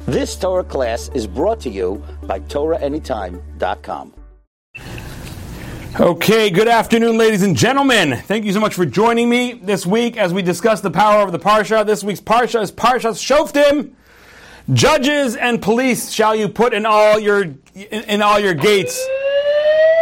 This Torah class is brought to you by TorahAnytime.com. Okay, good afternoon, ladies and gentlemen. Thank you so much for joining me this week as we discuss the power of the Parsha. This week's Parsha is Parshas Shoftim. Judges and police shall you put in all your in, in all your gates.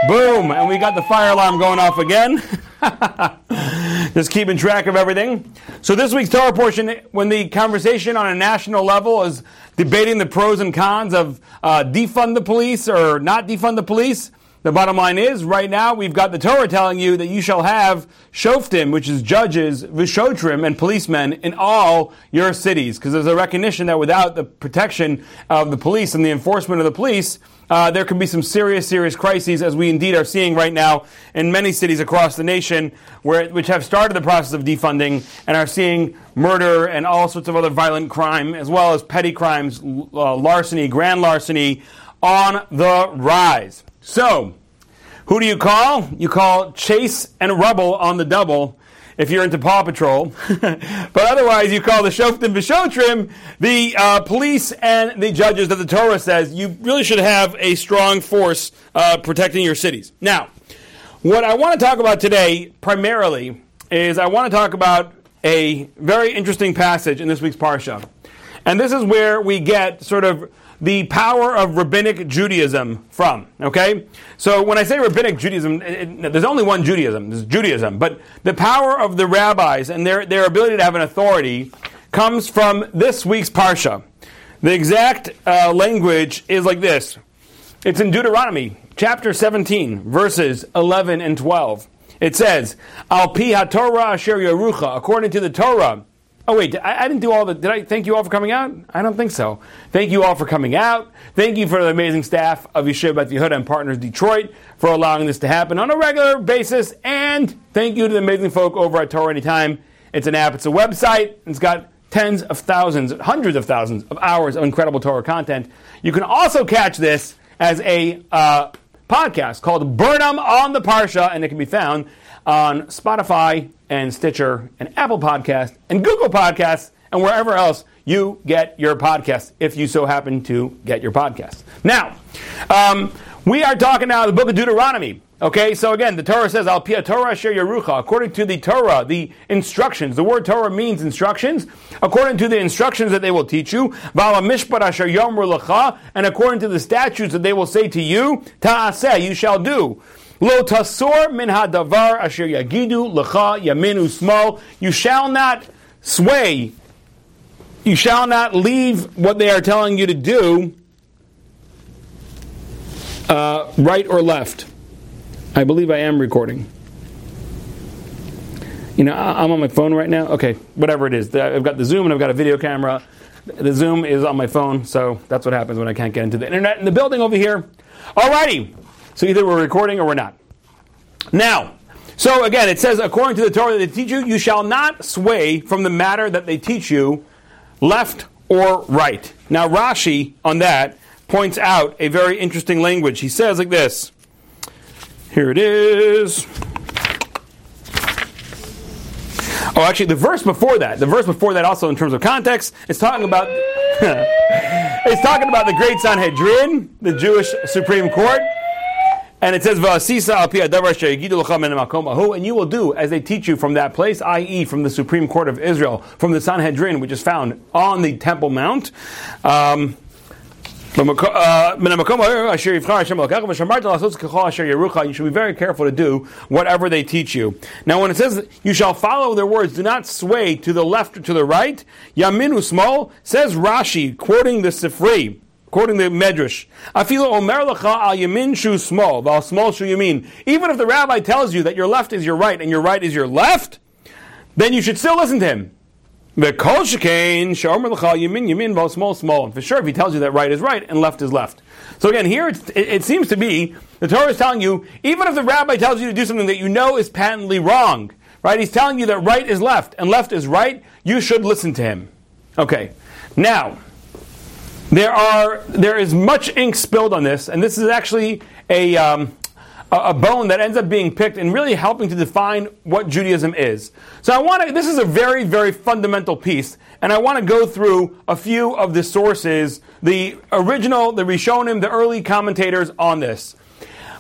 Boom, and we got the fire alarm going off again. Just keeping track of everything. So this week's Torah portion, when the conversation on a national level is debating the pros and cons of uh, defund the police or not defund the police, the bottom line is, right now we've got the Torah telling you that you shall have shoftim, which is judges, vishotrim, and policemen in all your cities, because there's a recognition that without the protection of the police and the enforcement of the police, uh, there can be some serious, serious crises, as we indeed are seeing right now in many cities across the nation, where, which have started the process of defunding and are seeing murder and all sorts of other violent crime, as well as petty crimes, uh, larceny, grand larceny, on the rise. So, who do you call? You call Chase and Rubble on the double if you're into Paw Patrol. but otherwise, you call the Shoftim V'Shotrim, the uh, police and the judges that the Torah says you really should have a strong force uh, protecting your cities. Now, what I want to talk about today primarily is I want to talk about a very interesting passage in this week's Parsha. And this is where we get sort of the power of rabbinic Judaism from. Okay? So when I say rabbinic Judaism, it, it, there's only one Judaism, there's Judaism. But the power of the rabbis and their, their ability to have an authority comes from this week's Parsha. The exact uh, language is like this it's in Deuteronomy chapter 17, verses 11 and 12. It says, Al pi haTorah asher yarucha, according to the Torah Oh wait, I, I, didn't do all the. Did I thank you all for coming out? I don't think so. Thank you all for coming out. Thank you for the amazing staff of Yeshiva Beth Yehuda and Partners Detroit for allowing this to happen on a regular basis. And thank you to the amazing folk over at Torah Anytime. It's an app. It's a website. It's got tens of thousands, hundreds of thousands of hours of incredible Torah content. You can also catch this as a uh, podcast called Burnham on the Parsha, and it can be found on Spotify and Stitcher and Apple Podcast and Google Podcasts and wherever else you get your podcast, if you so happen to get your podcast. Now, um, we are talking now the book of Deuteronomy. Okay, so again, the Torah says, Al pia Torah shir Yerucha, according to the Torah, the instructions. The word Torah means instructions. According to the instructions that they will teach you, Vala mishpat asher lecha, and according to the statutes that they will say to you, Ta'aseh, you shall do. Lo tasor min hadavar asher yagidu lecha yamin usmal. You shall not sway. You shall not leave what they are telling you to do uh, right or left. I believe I am recording. You know, I'm on my phone right now. Okay, whatever it is. I've got the Zoom and I've got a video camera. The Zoom is on my phone, so that's what happens when I can't get into the internet in the building over here. Alrighty. So either we're recording or we're not. Now, so again, it says, according to the Torah that they teach you, you shall not sway from the matter that they teach you, left or right. Now, Rashi on that points out a very interesting language. He says like this. Here it is. Oh, actually, the verse before that, the verse before that, also in terms of context, is talking about it's talking about the great Sanhedrin, the Jewish Supreme Court, and it says, and you will do as they teach you from that place, i.e., from the Supreme Court of Israel, from the Sanhedrin, which is found on the Temple Mount. Um, you should be very careful to do whatever they teach you. Now, when it says you shall follow their words, do not sway to the left or to the right. Yaminu small says Rashi, quoting the Sifri quoting the Medrash, Afilo omer lecha al yamin shu small, val small shu yamin. Even if the rabbi tells you that your left is your right and your right is your left, then you should still listen to him. The kol shekain shomer lecha yamin yamin val small small. For sure, if he tells you that right is right and left is left. So again, here it, it seems to be the Torah is telling you, even if the rabbi tells you to do something that you know is patently wrong, right? He's telling you that right is left and left is right. You should listen to him. Okay. Now, there are there is much ink spilled on this, and this is actually a um, a, bone that ends up being picked and really helping to define what Judaism is. So I want to, this is a very, very fundamental piece, and I want to go through a few of the sources, the original, the Rishonim, the early commentators on this.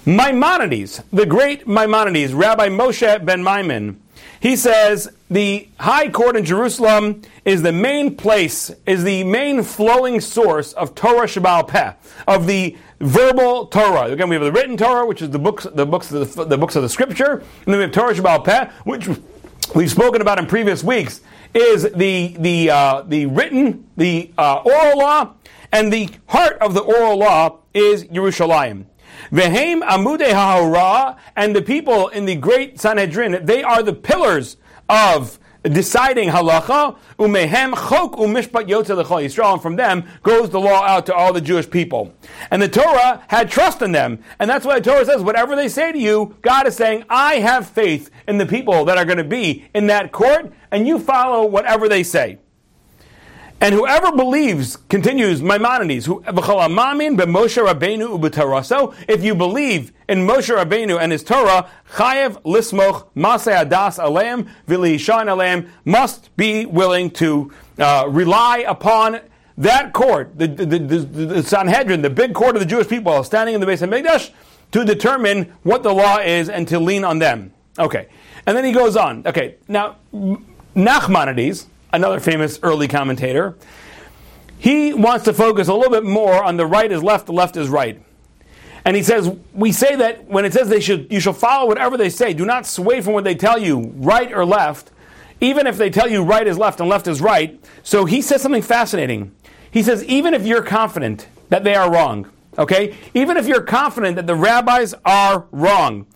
Maimonides, the great Maimonides, Rabbi Moshe ben Maimon, he says the high court in Jerusalem is the main place, is the main flowing source of Torah Sheb'al Peh, of the verbal Torah. Again, we have the written Torah, which is the books, the books, of the, the books of the Scripture, and then we have Torah Sheb'al Peh, which we've spoken about in previous weeks, is the the uh, the written, the uh, oral law, and the heart of the oral law is Yerushalayim. Vehem Amudei Hahora, and the people in the great Sanhedrin, they are the pillars of deciding halacha, umehem chok umishpat yotze lechol Yisrael, and from them goes the law out to all the Jewish people. And the Torah had trust in them, and that's why the Torah says, whatever they say to you, God is saying, I have faith in the people that are going to be in that court, and you follow whatever they say. And whoever believes, continues Maimonides, if you believe in Moshe Rabbeinu and his Torah, chayev lismoch adas alem v'liishan alem, must be willing to uh, rely upon that court, the, the, the, the, Sanhedrin, the big court of the Jewish people, standing in the Beis HaMikdash, to determine what the law is and to lean on them. Okay. And then he goes on. Okay. Now, Nachmanides, another famous early commentator, he wants to focus a little bit more on the right is left, the left is right. And he says, we say that when it says they should, you shall follow whatever they say, do not sway from what they tell you, right or left, even if they tell you right is left and left is right. So he says something fascinating. He says, even if you're confident that they are wrong, Okay? Even if you're confident that the rabbis are wrong.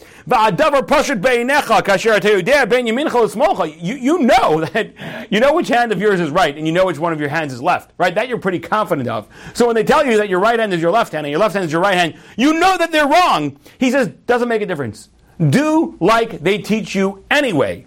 You, you know that you know which hand of yours is right and you know which one of your hands is left. Right? That you're pretty confident of. So when they tell you that your right hand is your left hand and your left hand is your right hand, you know that they're wrong. He says, doesn't make a difference. Do like they teach you anyway.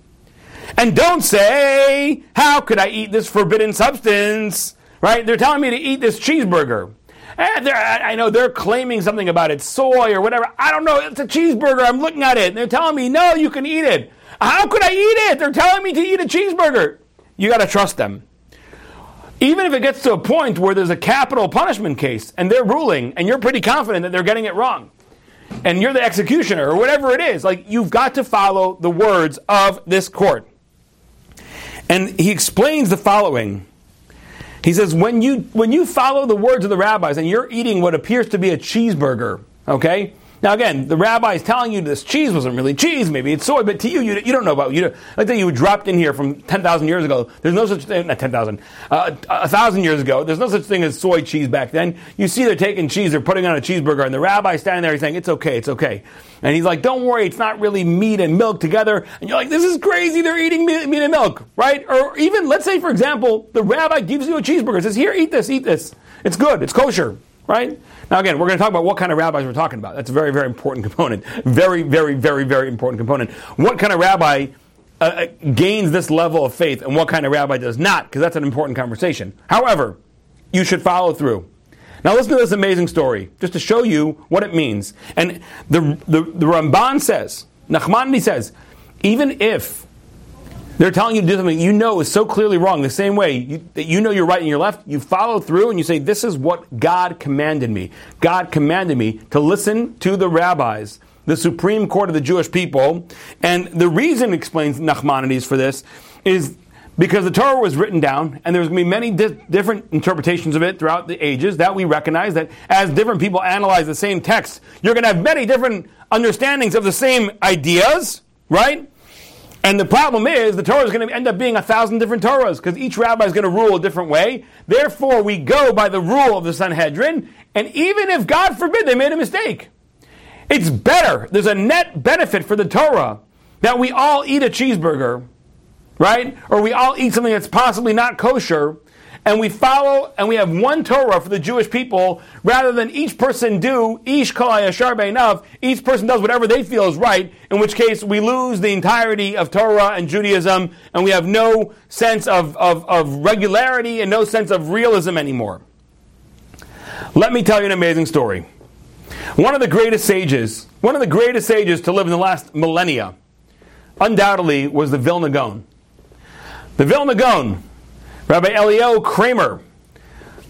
And don't say, how could I eat this forbidden substance? Right? They're telling me to eat this cheeseburger. Eh, I know they're claiming something about it, soy or whatever. I don't know. It's a cheeseburger. I'm looking at it. And they're telling me, no, you can eat it. How could I eat it? They're telling me to eat a cheeseburger. You got to trust them. Even if it gets to a point where there's a capital punishment case and they're ruling and you're pretty confident that they're getting it wrong and you're the executioner or whatever it is, like you've got to follow the words of this court. And he explains the following he says, when you, when you follow the words of the rabbis and you're eating what appears to be a cheeseburger, okay? Now again, the rabbi is telling you this cheese wasn't really cheese, maybe it's soy, but to you, you, you don't know about you. Let's say you dropped in here from ten thousand years ago. There's no such thing, not ten thousand, uh, a thousand years ago. There's no such thing as soy cheese back then. You see, they're taking cheese, they're putting on a cheeseburger, and the rabbi standing there he's saying, "It's okay, it's okay," and he's like, "Don't worry, it's not really meat and milk together." And you're like, "This is crazy. They're eating meat, meat and milk, right?" Or even, let's say, for example, the rabbi gives you a cheeseburger, says, "Here, eat this, eat this. It's good, it's kosher." Right? Now, again, we're going to talk about what kind of rabbis we're talking about. That's a very, very important component. Very, very, very, very important component. What kind of rabbi uh, uh gains this level of faith and what kind of rabbi does not? Because that's an important conversation. However, you should follow through. Now, listen to this amazing story, just to show you what it means. And the, the, the Ramban says, Nachmanides says, even if they're telling you to do something you know is so clearly wrong, the same way you, that you know you're right and you're left, you follow through and you say, This is what God commanded me. God commanded me to listen to the rabbis, the supreme court of the Jewish people. And the reason, explains Nachmanides, for this is because the Torah was written down, and there's going to be many di- different interpretations of it throughout the ages. That we recognize that as different people analyze the same text, you're going to have many different understandings of the same ideas, right? And the problem is, the Torah is going to end up being a thousand different Torahs because each rabbi is going to rule a different way. Therefore, we go by the rule of the Sanhedrin, and even if, God forbid, they made a mistake, it's better. There's a net benefit for the Torah that we all eat a cheeseburger, right? Or we all eat something that's possibly not kosher, and we follow and we have one Torah for the Jewish people rather than each person do ish kol enough. Each person does whatever they feel is right. In which case we lose the entirety of Torah and Judaism, and we have no sense of, of, of regularity and no sense of realism anymore. Let me tell you an amazing story. One of the greatest sages, one of the greatest sages to live in the last millennia, undoubtedly was the Vilna Gaon. The Vilna Gaon, Rabbi Elio Kramer,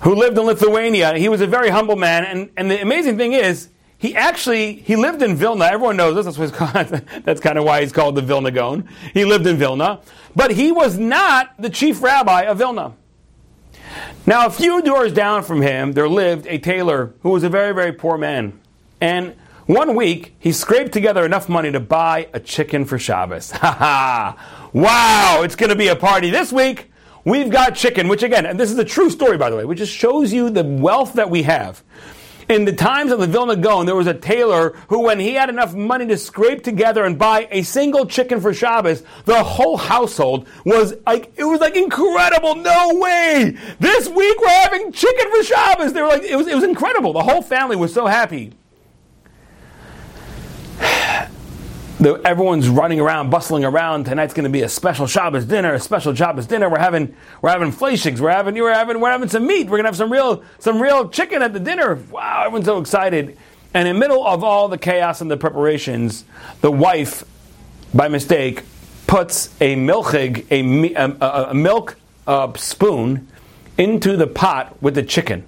who lived in Lithuania. He was a very humble man, and, and the amazing thing is, he actually he lived in Vilna. Everyone knows this. That's, what called, that's kind of why he's called the Vilna Gaon. He lived in Vilna, but he was not the chief rabbi of Vilna. Now, a few doors down from him, there lived a tailor who was a very, very poor man. And one week, he scraped together enough money to buy a chicken for Shabbos. Ha ha! Wow, it's going to be a party this week. We've got chicken, which again, and this is a true story, by the way, which just shows you the wealth that we have. In the times of the Vilna Gaon, there was a tailor who, when he had enough money to scrape together and buy a single chicken for Shabbos, the whole household was like, it was like incredible. No way! This week we're having chicken for Shabbos. They were like, it was, it was incredible. The whole family was so happy. The, everyone's running around, bustling around. Tonight's going to be a special Shabbos dinner, a special Shabbos dinner. We're having we're having fleischigs. We're having we're having we're having some meat. We're going to have some real some real chicken at the dinner. Wow, everyone's so excited. And in the middle of all the chaos and the preparations, the wife, by mistake, puts a milchig, a, a, a milk uh, spoon, into the pot with the chicken.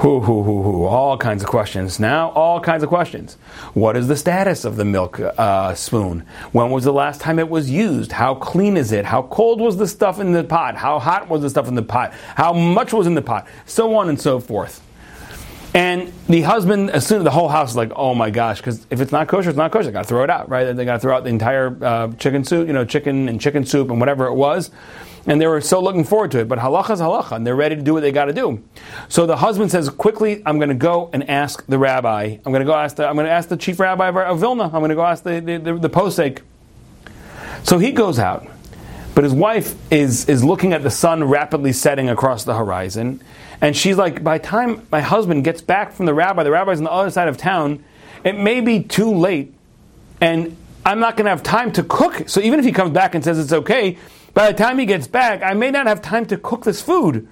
Who, who, who, who, all kinds of questions. Now, all kinds of questions. What is the status of the milk uh, spoon? When was the last time it was used? How clean is it? How cold was the stuff in the pot? How hot was the stuff in the pot? How much was in the pot? So on and so forth. And the husband, as soon as the whole house is like, oh my gosh, because if it's not kosher, it's not kosher. They got to throw it out, right? They got to throw out the entire uh, chicken soup, you know, chicken and chicken soup and whatever it was and they were so looking forward to it. But halacha is halacha, and they're ready to do what they got to do. So the husband says, "Quickly, I'm going to go and ask the rabbi. I'm going to go ask the I'm going to ask the chief rabbi of Vilna. I'm going to go ask the the, the, the posek." So he goes out, but his wife is is looking at the sun rapidly setting across the horizon, and she's like, "By the time my husband gets back from the rabbi, the rabbi's on the other side of town. It may be too late, and." I'm not going to have time to cook. So even if he comes back and says it's okay, by the time he gets back, I may not have time to cook this food.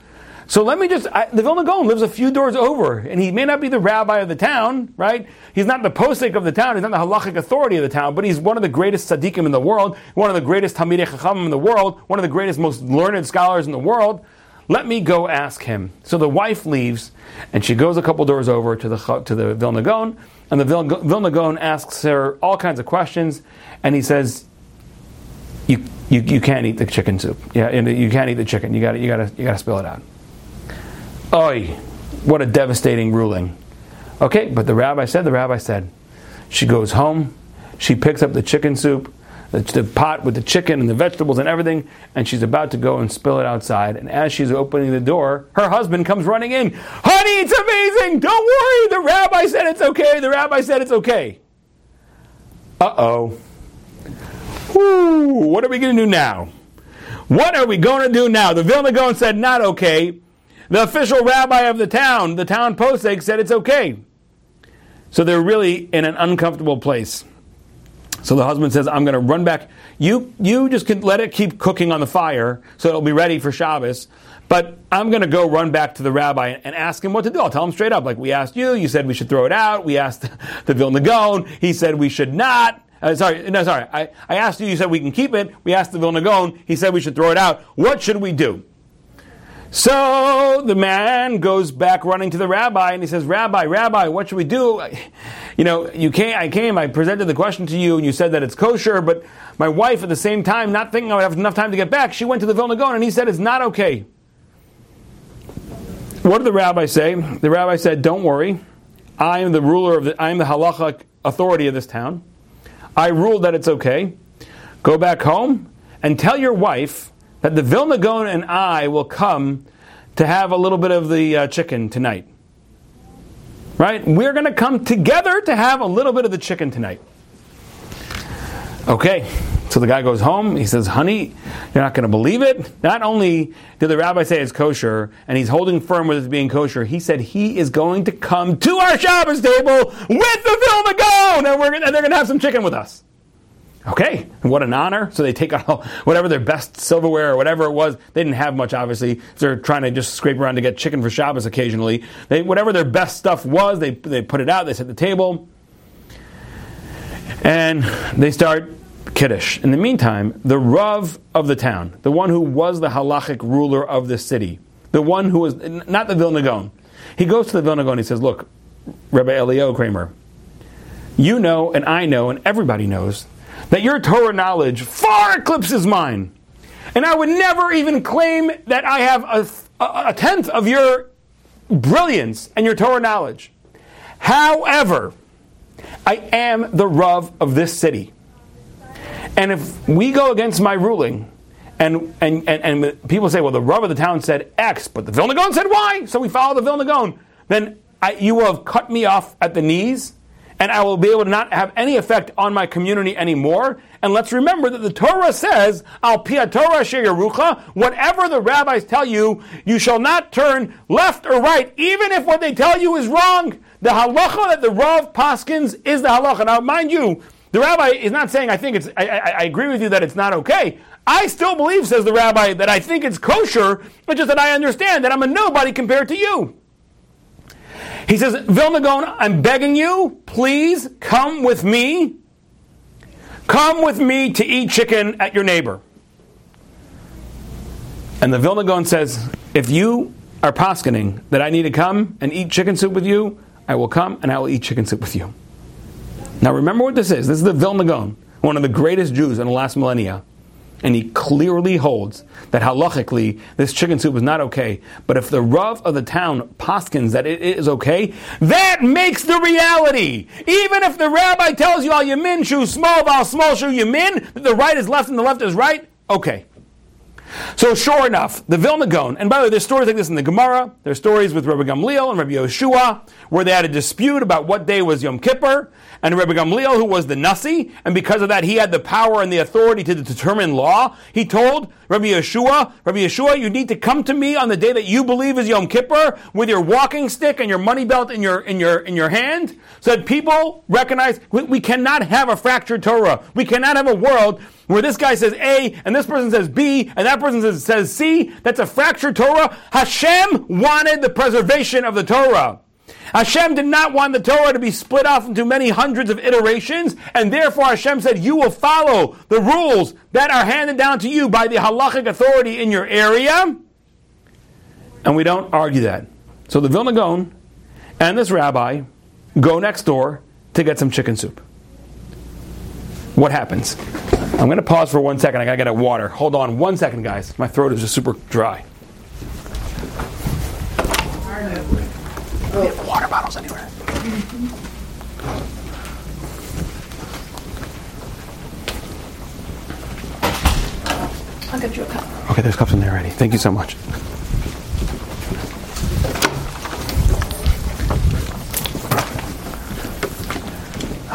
So let me just, I, the Vilna Gaon lives a few doors over, and he may not be the rabbi of the town, right? He's not the posek of the town, he's not the halachic authority of the town, but he's one of the greatest tzaddikim in the world, one of the greatest Talmidei Chachamim in the world, one of the greatest, most learned scholars in the world. Let me go ask him. So the wife leaves, and she goes a couple doors over to the, to the Vilna Gaon, and the Vilna Gaon asks her all kinds of questions, and he says, you, you, you can't eat the chicken soup. Yeah, you can't eat the chicken. You got you got to you got to spill it out. Oi, what a devastating ruling. Okay, but the rabbi said. The rabbi said. She goes home. She picks up the chicken soup, the, the pot with the chicken and the vegetables and everything, and she's about to go and spill it outside. And as she's opening the door, her husband comes running in. Honey, it's amazing. Don't worry. The rabbi said it's okay. The rabbi said it's okay. Uh oh. What are we going to do now? What are we going to do now? The Vilna Gaon said not okay. The official rabbi of the town, the town posek, said it's okay. So they're really in an uncomfortable place. So the husband says, I'm going to run back. You, you just can let it keep cooking on the fire so it'll be ready for Shabbos. But I'm going to go run back to the rabbi and ask him what to do. I'll tell him straight up, like, we asked you, you said we should throw it out. We asked the Vilna Gaon, he said we should not. Uh, sorry, no, sorry. I, I asked you, you said we can keep it. We asked the Vilna Gaon, he said we should throw it out. What should we do? So the man goes back running to the rabbi and he says, Rabbi, Rabbi, what should we do? You know, you came, I came, I presented the question to you and you said that it's kosher, but my wife at the same time, not thinking I would have enough time to get back, she went to the Vilna Gaon and he said it's not okay. What did the rabbi say? The rabbi said, Don't worry. I am the ruler of the, I am the halacha authority of this town. I ruled that it's okay. Go back home and tell your wife that the Vilna Gaon and I will come to have a little bit of the uh, chicken tonight. Right? We're going to come together to have a little bit of the chicken tonight. Okay. So the guy goes home. He says, Honey, you're not going to believe it. Not only did the rabbi say it's kosher, and he's holding firm with it being kosher, he said he is going to come to our Shabbos table with the Vilna Gaon, and, we're, and they're going to have some chicken with us. Okay, what an honor. So they take out whatever their best silverware or whatever it was. They didn't have much, obviously. They're trying to just scrape around to get chicken for Shabbos occasionally. They, whatever their best stuff was, they, they put it out, they set the table. And they start Kiddush. In the meantime, the Rav of the town, the one who was the halachic ruler of the city, the one who was, not the Vilna Gaon, he goes to the Vilna Gaon and he says, Look, Rabbi Elio Kramer, you know and I know and everybody knows that your Torah knowledge far eclipses mine. And I would never even claim that I have a, a, a tenth of your brilliance and your Torah knowledge. However, I am the Rav of this city. And if we go against my ruling, and, and, and, and people say, well, the Rav of the town said X, but the Vilna Gaon said Y, so we follow the Vilna Gaon, then I, you will have cut me off at the knees and I will be able to not have any effect on my community anymore. And let's remember that the Torah says, Al Pia Torah Sheyarucha, whatever the rabbis tell you, you shall not turn left or right, even if what they tell you is wrong. The halacha that the Rav Paskins is the halacha. Now, mind you, the rabbi is not saying, I think it's, I, I, I agree with you that it's not okay. I still believe, says the rabbi, that I think it's kosher, but just that I understand that I'm a nobody compared to you. He says, Vilna I'm begging you, please come with me. Come with me to eat chicken at your neighbor. And the Vilna says, if you are poskening that I need to come and eat chicken soup with you, I will come and I will eat chicken soup with you. Now remember what this is. This is the Vilna Gaon, one of the greatest Jews in the last millennia and he clearly holds that halachically this chicken soup is not okay. But if the Rav of the town poskins that it is okay, that makes the reality. Even if the rabbi tells you al yamin shu small val small shu yamin, that the right is left and the left is right, okay. So sure enough, the Vilna Gaon, and by the way, there's stories like this in the Gemara. There's stories with Rabbi Gamliel and Rabbi Yehoshua where they had a dispute about what day was Yom Kippur, and Rabbi Gamliel, who was the Nasi, and because of that he had the power and the authority to determine law, he told Rabbi Yehoshua, Rabbi Yehoshua, you need to come to me on the day that you believe is Yom Kippur with your walking stick and your money belt in your, in your, in your hand, so that people recognize we, we cannot have a fractured Torah. We cannot have a world where this guy says A and this person says B and that person says, says C. That's a fractured Torah. Hashem wanted the preservation of the Torah. Hashem did not want the Torah to be split off into many hundreds of iterations, and therefore Hashem said, You will follow the rules that are handed down to you by the halachic authority in your area. And we don't argue that. So the Vilna Gaon and this rabbi go next door to get some chicken soup. What happens? I'm going to pause for one second. I got to get a water. Hold on one second, guys. My throat is just super dry. water bottles anywhere. I'll get you a cup. Okay, there's cups in there already. Thank you so much.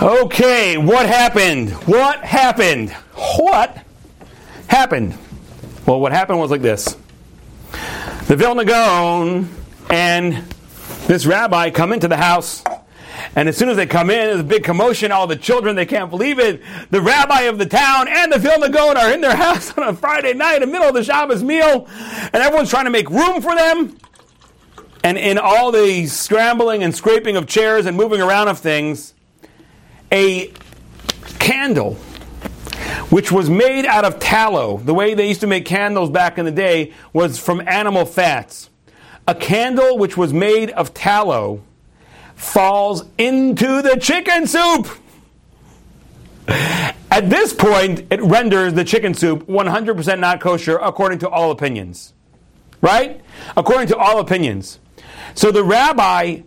Okay, what happened? What happened? What happened? Well, what happened was like this. The Vilna Gaon and this rabbi come into the house. And as soon as they come in, there's a big commotion. All the children, they can't believe it. The rabbi of the town and the Vilna Gaon are in their house on a Friday night, in the middle of the Shabbos meal, and everyone's trying to make room for them. And in all the scrambling and scraping of chairs and moving around of things, a candle, which was made out of tallow, the way they used to make candles back in the day was from animal fats a candle which was made of tallow falls into the chicken soup. At this point, it renders the chicken soup 100% not kosher according to all opinions. Right? According to all opinions. So the rabbi,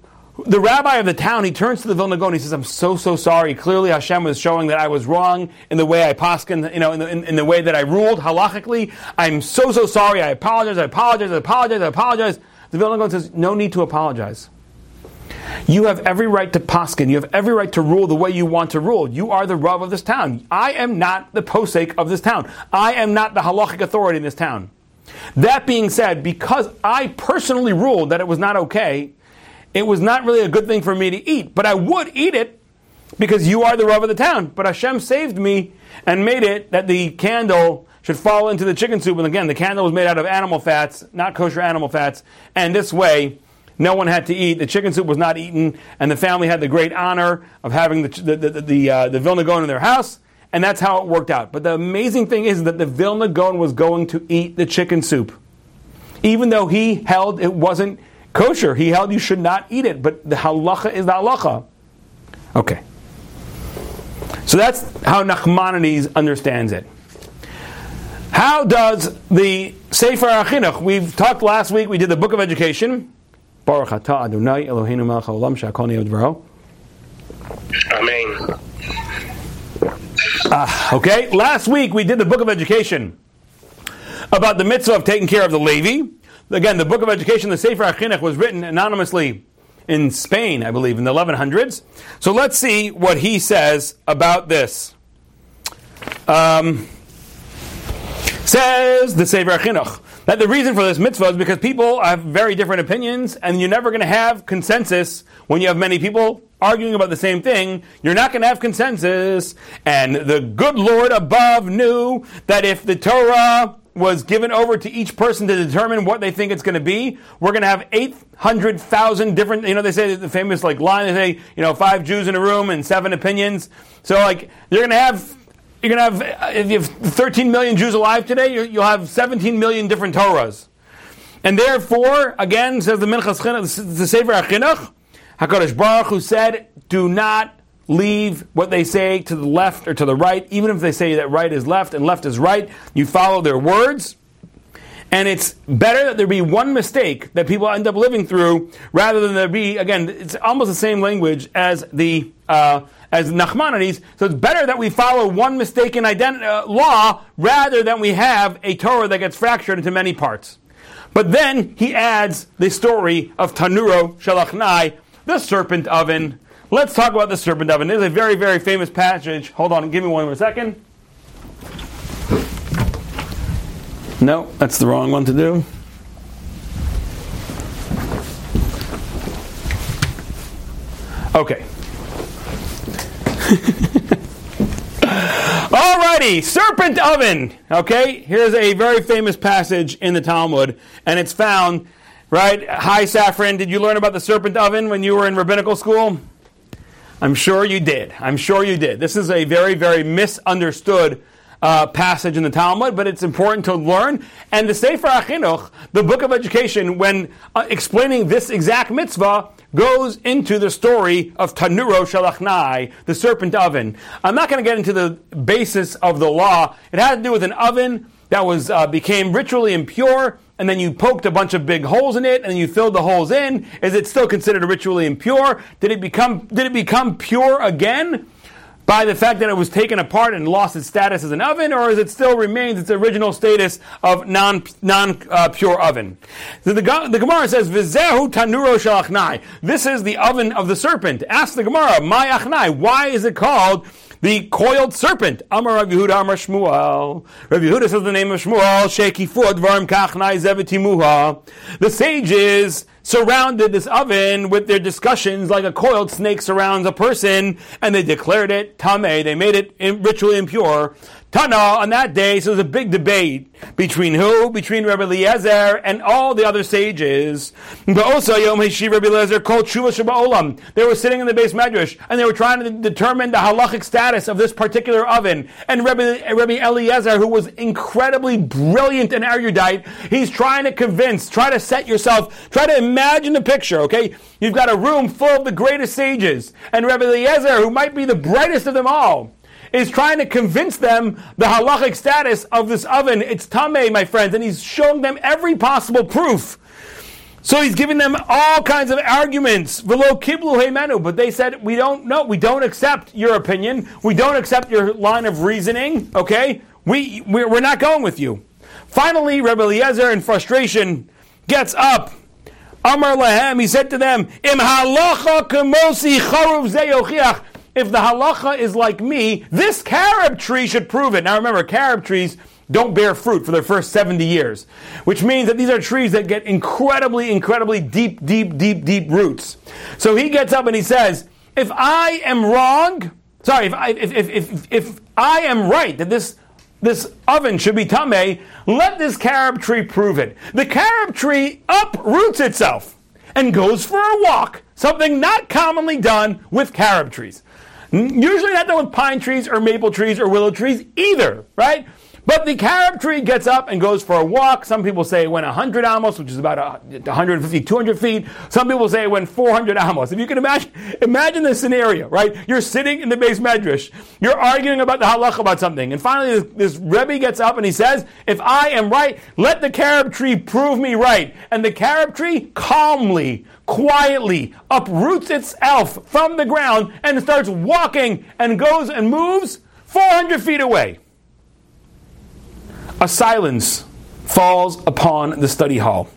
the rabbi of the town, he turns to the Vilna Gaon. He says, "I'm so so sorry. Clearly, Hashem was showing that I was wrong in the way I poskin, you know, in the, in, in the way that I ruled halachically. I'm so so sorry. I apologize. I apologize. I apologize. I apologize." The Vilna Gaon says, no need to apologize. You have every right to poskin. You have every right to rule the way you want to rule. You are the Rav of this town. I am not the posek of this town. I am not the halachic authority in this town. That being said, because I personally ruled that it was not okay, it was not really a good thing for me to eat. But I would eat it because you are the Rav of the town. But Hashem saved me and made it that the candle should fall into the chicken soup. And again, the candle was made out of animal fats, not kosher animal fats. And this way, no one had to eat. The chicken soup was not eaten, and the family had the great honor of having the the the, the, uh, the Vilna Gaon in their house, and that's how it worked out. But the amazing thing is that the Vilna Gaon was going to eat the chicken soup, even though he held it wasn't kosher. He held you should not eat it, but the halacha is the halacha. Okay. So that's how Nachmanides understands it. How does the Sefer HaChinuch, we've talked last week, we did the Book of Education. Baruch atah Adonai Eloheinu melech haolam she'akol niyeh Amen. Uh, okay, last week we did the Book of Education about the mitzvah of taking care of the Levi. Again, the Book of Education, the Sefer HaChinuch, was written anonymously in Spain, I believe, in the 1100s. So let's see what he says about this. Um, says the Sefer Chinuch that the reason for this mitzvah is because people have very different opinions, and you're never going to have consensus when you have many people arguing about the same thing. You're not going to have consensus, and the good Lord above knew that if the Torah was given over to each person to determine what they think it's going to be. We're going to have 800,000 different, you know, they say the famous like line, they say, you know, five Jews in a room and seven opinions. So like, you're going to have, you're going to have, uh, if you have 13 million Jews alive today, you'll have 17 million different Torahs. And therefore, again, says the Minchas Chinuch, the Sefer HaChinuch, HaKadosh Baruch Hu said, do not leave what they say to the left or to the right, even if they say that right is left and left is right, you follow their words. And it's better that there be one mistake that people end up living through rather than there be, again, it's almost the same language as the, uh, as Nachmanides. So it's better that we follow one mistaken ident- uh, law rather than we have a Torah that gets fractured into many parts. But then he adds the story of Tanuro shel Achnai, the serpent oven, Let's talk about the serpent oven. It is a very, very famous passage. Hold on, give me one more second. No, that's the wrong one to do. Okay. Alrighty, serpent oven. Okay, here's a very famous passage in the Talmud, and it's found, right? Hi, Saffron. Did you learn about the serpent oven when you were in rabbinical school? I'm sure you did. I'm sure you did. This is a very, very misunderstood uh, passage in the Talmud, but it's important to learn. And the Sefer HaChinuch, the book of education, when uh, explaining this exact mitzvah, goes into the story of Tanuro shel Achnai, the serpent oven. I'm not going to get into the basis of the law. It had to do with an oven that was uh, became ritually impure and then you poked a bunch of big holes in it and you filled the holes in, is it still considered ritually impure? Did it become did it become pure again? by the fact that it was taken apart and lost its status as an oven, or is it still remains its original status of non non uh, pure oven? The, the Gemara says, "Vizehu tanuro shel achnai." This is the oven of the serpent. Ask the Gemara, "My achnai." Why is it called the coiled serpent. Amar Rav Yehuda, Amar Shmuel. Rav Yehuda says the name of Shmuel, Sheki Fud, Varm Kachnai Zevetimuha. The sages surrounded this oven with their discussions like a coiled snake surrounds a person, and they declared it Tame. They made it ritually impure. Tana, on that day, so there's a big debate between who? Between Rabbi Eliezer and all the other sages. But also, Yom Heshi Rabbi Eliezer called Shuvah Olam. They were sitting in the beis medrash, and they were trying to determine the halachic status of this particular oven. And Rabbi, Rabbi Eliezer, who was incredibly brilliant and erudite, he's trying to convince, try to set yourself, try to imagine the picture, okay? You've got a room full of the greatest sages, and Rabbi Eliezer, who might be the brightest of them all, is trying to convince them the halachic status of this oven. It's tameh, my friends, and he's showing them every possible proof. So he's giving them all kinds of arguments. Velo kiblu heimenu, but they said we don't know, we don't accept your opinion, we don't accept your line of reasoning. Okay, we we're not going with you. Finally, Rebbe Eliezer, in frustration, gets up. Amar lahem, he said to them, Im halacha kemosi charuv if the halacha is like me, this carob tree should prove it. Now remember, carob trees don't bear fruit for their first 70 years, which means that these are trees that get incredibly, incredibly deep, deep, deep, deep roots. So he gets up and he says, if I am wrong, sorry, if I, if, if, if, if I am right that this this oven should be tame, let this carob tree prove it. The carob tree uproots itself and goes for a walk, something not commonly done with carob trees. Usually not done with pine trees or maple trees or willow trees either, right? But the carob tree gets up and goes for a walk. Some people say it went 100 amos, which is about 150, 200 feet. Some people say it went 400 amos. If you can imagine, imagine the scenario, right? You're sitting in the beis medrash. You're arguing about the halach about something. And finally, this, this Rebbe gets up and he says, if I am right, let the carob tree prove me right. And the carob tree calmly, quietly uproots itself from the ground and starts walking and goes and moves 400 feet away a silence falls upon the study hall.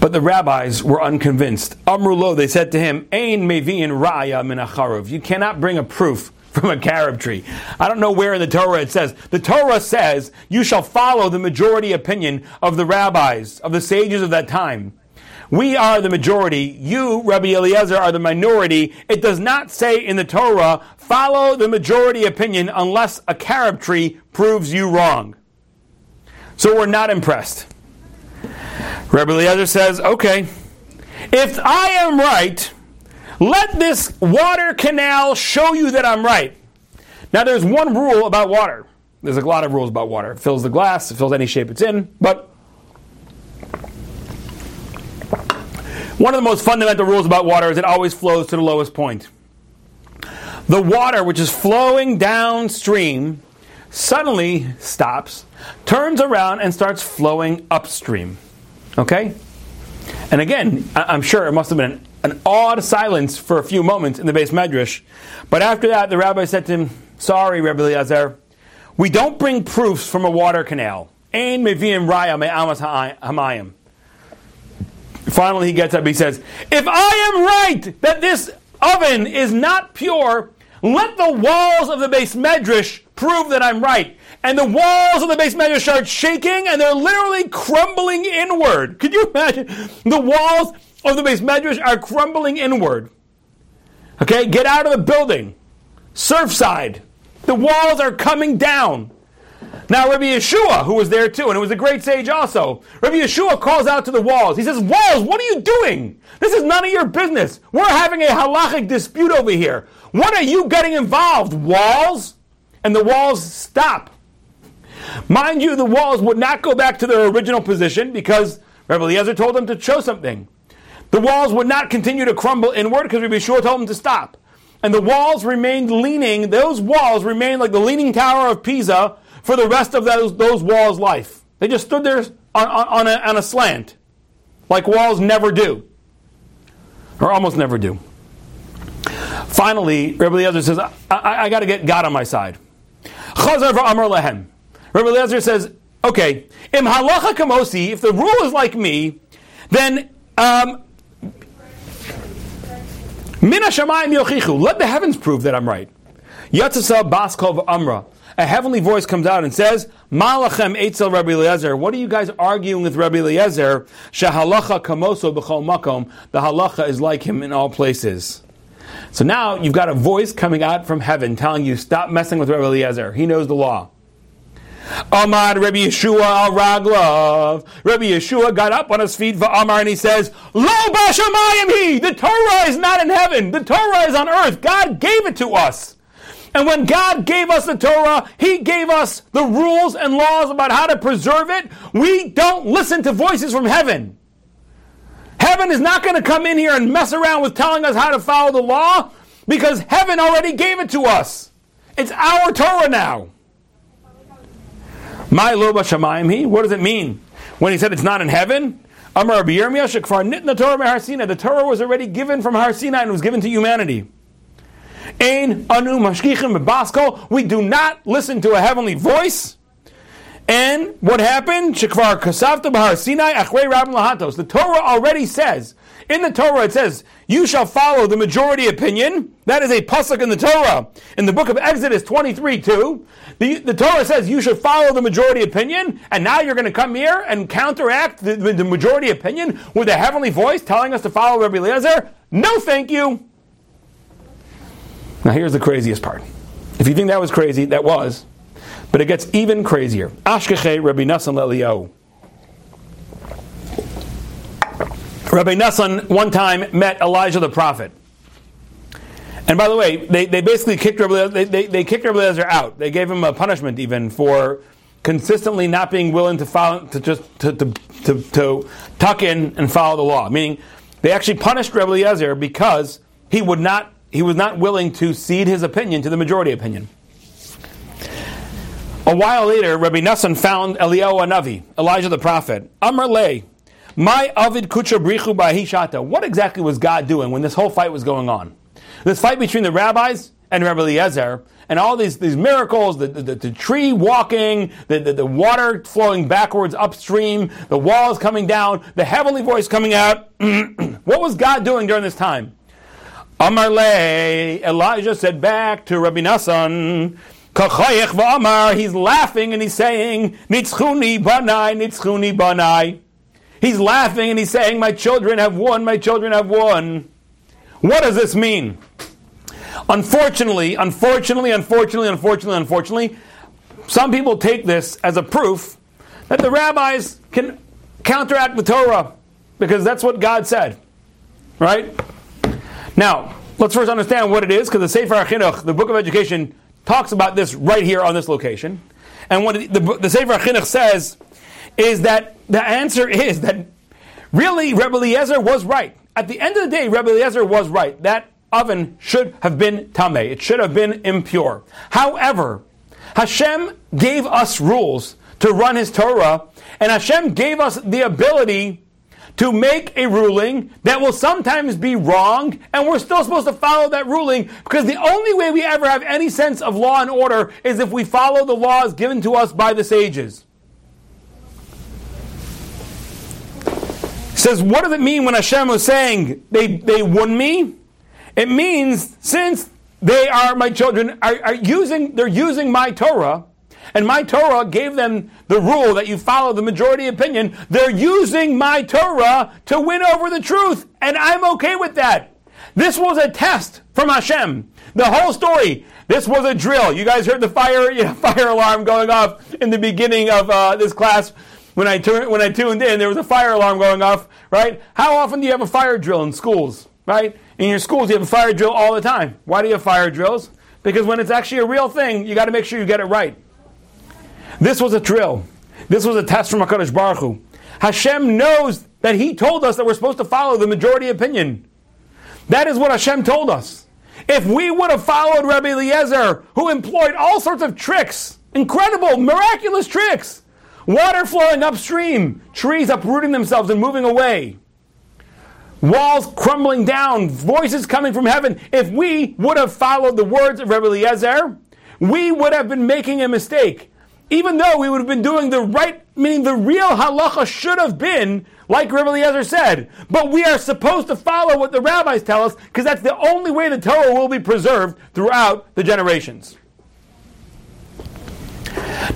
But the rabbis were unconvinced. Amrulo, they said to him, Ein mevi'in ra'ya min You cannot bring a proof from a carob tree. I don't know where in the Torah it says. The Torah says you shall follow the majority opinion of the rabbis, of the sages of that time. We are the majority. You, Rabbi Eliezer, are the minority. It does not say in the Torah, follow the majority opinion unless a carob tree proves you wrong. So we're not impressed. Rabbi Eliezer says, okay, if I am right, let this water canal show you that I'm right. Now, there's one rule about water. There's a lot of rules about water. It fills the glass, it fills any shape it's in, but One of the most fundamental rules about water is it always flows to the lowest point. The water, which is flowing downstream, suddenly stops, turns around, and starts flowing upstream. Okay? And again, I'm sure it must have been an, an awed silence for a few moments in the beis medrash. But after that, the rabbi said to him, Sorry, Rabbi Eliezer, we don't bring proofs from a water canal. Meviim raya me'amas. Finally, he gets up. He says, If I am right that this oven is not pure, let the walls of the beis medrash prove that I'm right. And the walls of the beis medrash start shaking and they're literally crumbling inward. Could you imagine? The walls of the beis medrash are crumbling inward. Okay, get out of the building. Surfside. The walls are coming down. Now, Rabbi Yehoshua, who was there too, and it was a great sage also, Rabbi Yehoshua calls out to the walls. He says, Walls, what are you doing? This is none of your business. We're having a halachic dispute over here. What are you getting involved, walls? And the walls stop. Mind you, the walls would not go back to their original position because Rabbi Eliezer told them to show something. The walls would not continue to crumble inward because Rabbi Yehoshua told them to stop. And the walls remained leaning, those walls remained like the leaning tower of Pisa for the rest of those, those walls' life. They just stood there on, on, on, a, on a slant, like walls never do, or almost never do. Finally, Rabbi Eliezer says, I, I, I got to get God on my side. Rabbi Eliezer says, okay, im halacha kamosi, if the rule is like me, then um, let the heavens prove that I'm right. Yatzasa baskov amra a heavenly voice comes out and says, Malachem Eitzel Rabbi Eliezer, what are you guys arguing with Rabbi Eliezer? Shahalacha kamoso b'chol makom, the halacha is like him in all places. So now you've got a voice coming out from heaven telling you, stop messing with Rabbi Eliezer. He knows the law. Amad Rabbi Yehoshua al Raglav. Rabbi Yehoshua got up on his feet for Amar and he says, Lo Bashamayim he! The Torah is not in heaven. The Torah is on earth. God gave it to us. And when God gave us the Torah, He gave us the rules and laws about how to preserve it. We don't listen to voices from heaven. Heaven is not going to come in here and mess around with telling us how to follow the law because heaven already gave it to us. It's our Torah now. My loba shamayim. What does it mean when he said it's not in heaven? Amar The Torah was already given from Har Sinai and was given to humanity. Ein anu mashkichim basko. We do not listen to a heavenly voice. And what happened? Shekvar kasavta bahar Sinai achrei rabim lahatos. The Torah already says, in the Torah it says, you shall follow the majority opinion. That is a pasuk in the Torah. In the book of Exodus 23 2, the, the Torah says you should follow the majority opinion, and now you're going to come here and counteract the, the majority opinion with a heavenly voice telling us to follow Rabbi Eliezer? No, thank you. Now, here's the craziest part. If you think that was crazy, that was. But it gets even crazier. Ashkeche Rabbi Nassan Leliyahu. Rabbi Nassan one time met Elijah the prophet. And by the way, they, they basically kicked Rabbi, they, they, they kicked Rabbi Eliezer out. They gave him a punishment even for consistently not being willing to follow, to just to, to, to, to tuck in and follow the law. Meaning, they actually punished Rabbi Eliezer because he would not he was not willing to cede his opinion to the majority opinion. A while later, Rabbi Nassan found Eliyahu HaNavi, Elijah the prophet. Amar lay, my avid kucha brichu bahishata. What exactly was God doing when this whole fight was going on? This fight between the rabbis and Rabbi Eliezer, and all these, these miracles, the, the, the tree walking, the, the, the, water flowing backwards upstream, the walls coming down, the heavenly voice coming out. what was God doing during this time? Amarle, Elijah said back to Rabbi Nassan, He's laughing and he's saying, Nitzchuni banai, nitzchuni banai. He's laughing and he's saying, My children have won, my children have won. What does this mean? Unfortunately, unfortunately, unfortunately, unfortunately, unfortunately, some people take this as a proof that the rabbis can counteract the Torah because that's what God said. Right? Now, let's first understand what it is because the Sefer HaChinuch, the book of education, talks about this right here on this location. And what the, the Sefer HaChinuch says is that the answer is that really Rebbe Eliezer was right. At the end of the day, Rebbe Eliezer was right. That oven should have been tameh. It should have been impure. However, Hashem gave us rules to run His Torah, and Hashem gave us the ability to make a ruling that will sometimes be wrong, and we're still supposed to follow that ruling because the only way we ever have any sense of law and order is if we follow the laws given to us by the sages. says, what does it mean when Hashem was saying they, they won me? It means since they are my children, are, are using, they're using my Torah, and my Torah gave them the rule that you follow the majority opinion, they're using my Torah to win over the truth, and I'm okay with that. This was a test from Hashem. The whole story. This was a drill. You guys heard the fire, you know, fire alarm going off in the beginning of uh, this class when I, tur- when I tuned in, there was a fire alarm going off, right? How often do you have a fire drill in schools, right? In your schools, you have a fire drill all the time. Why do you have fire drills? Because when it's actually a real thing, you got to make sure you get it right. This was a drill. This was a test from HaKadosh Baruch Hu. Hashem knows that He told us that we're supposed to follow the majority opinion. That is what Hashem told us. If we would have followed Rabbi Eliezer, who employed all sorts of tricks, incredible, miraculous tricks, Water flowing upstream, trees uprooting themselves and moving away, walls crumbling down, voices coming from heaven. If we would have followed the words of Rabbi Eliezer, we would have been making a mistake. Even though we would have been doing the right, meaning the real halacha should have been like Rabbi Eliezer said. But we are supposed to follow what the rabbis tell us because that's the only way the Torah will be preserved throughout the generations.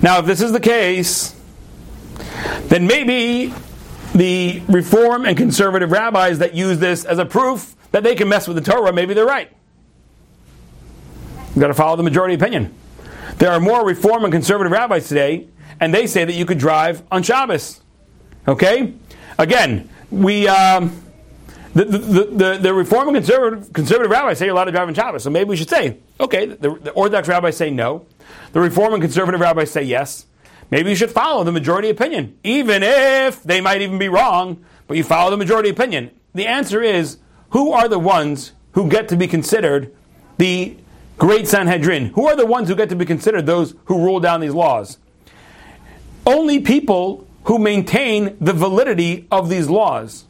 Now, if this is the case, then maybe the reform and conservative rabbis that use this as a proof that they can mess with the Torah, maybe they're right. You've got to follow the majority opinion. There are more reform and conservative rabbis today, and they say that you could drive on Shabbos. Okay? Again, we. Um, the, the, the, the, reform and conservative, conservative rabbis say you're allowed to drive on Shabbos, so maybe we should say, okay, the, the Orthodox rabbis say no. The reform and conservative rabbis say yes. Maybe you should follow the majority opinion, even if they might even be wrong, but you follow the majority opinion. The answer is who are the ones who get to be considered the great Sanhedrin? Who are the ones who get to be considered those who rule down these laws? Only people who maintain the validity of these laws.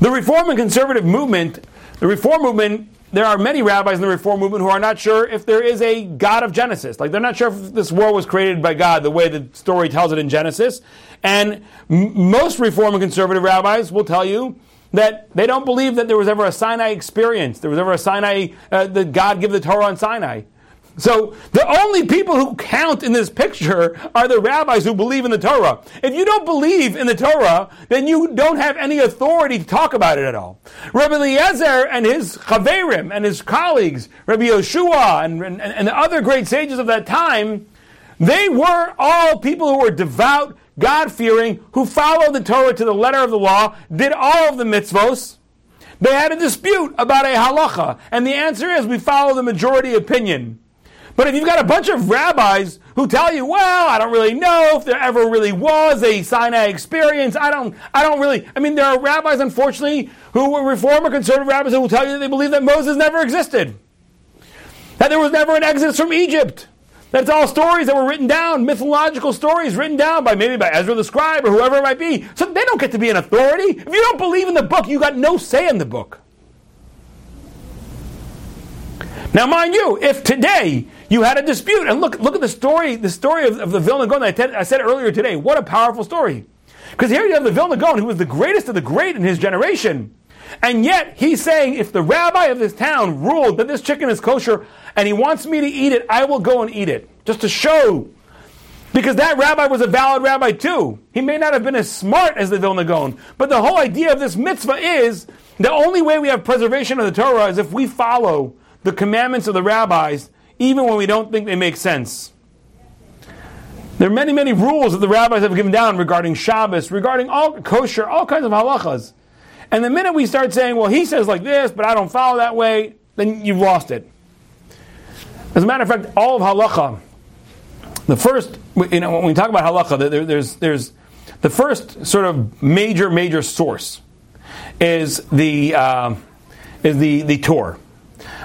The Reform and Conservative movement, the Reform movement there are many rabbis in the Reform movement who are not sure if there is a God of Genesis. Like they're not sure if this world was created by God the way the story tells it in Genesis. And m- most Reform and conservative rabbis will tell you that they don't believe that there was ever a Sinai experience. There was ever a Sinai, uh, that God gave the Torah on Sinai. So the only people who count in this picture are the rabbis who believe in the Torah. If you don't believe in the Torah, then you don't have any authority to talk about it at all. Rabbi Eliezer and his chaverim and his colleagues, Rabbi Yoshua and, and, and the other great sages of that time, they were all people who were devout, God fearing, who followed the Torah to the letter of the law, did all of the mitzvos. They had a dispute about a halacha, and the answer is we follow the majority opinion. But if you've got a bunch of rabbis who tell you, well, I don't really know if there ever really was a Sinai experience, I don't, I don't really, I mean, there are rabbis, unfortunately, who were reform or conservative rabbis who will tell you that they believe that Moses never existed. That there was never an exodus from Egypt. That's all stories that were written down, mythological stories written down by maybe by Ezra the scribe or whoever it might be. So they don't get to be an authority. If you don't believe in the book, you got no say in the book. Now, mind you, if today you had a dispute, and look, look at the story, the story of, of the Vilna Gaon that I, I said earlier today. What a powerful story! Because here you have the Vilna Gaon, who was the greatest of the great in his generation, and yet he's saying, if the rabbi of this town ruled that this chicken is kosher and he wants me to eat it, I will go and eat it, just to show. Because that rabbi was a valid rabbi too. He may not have been as smart as the Vilna Gaon, but the whole idea of this mitzvah is the only way we have preservation of the Torah is if we follow the commandments of the rabbis, even when we don't think they make sense. There are many, many rules that the rabbis have given down regarding Shabbos, regarding all kosher, all kinds of halachas. And the minute we start saying, well, he says like this, but I don't follow that way, then you've lost it. As a matter of fact, all of halacha, the first, you know, when we talk about halacha, there, there's, there's the first sort of major, major source is the, uh, is the, the Torah.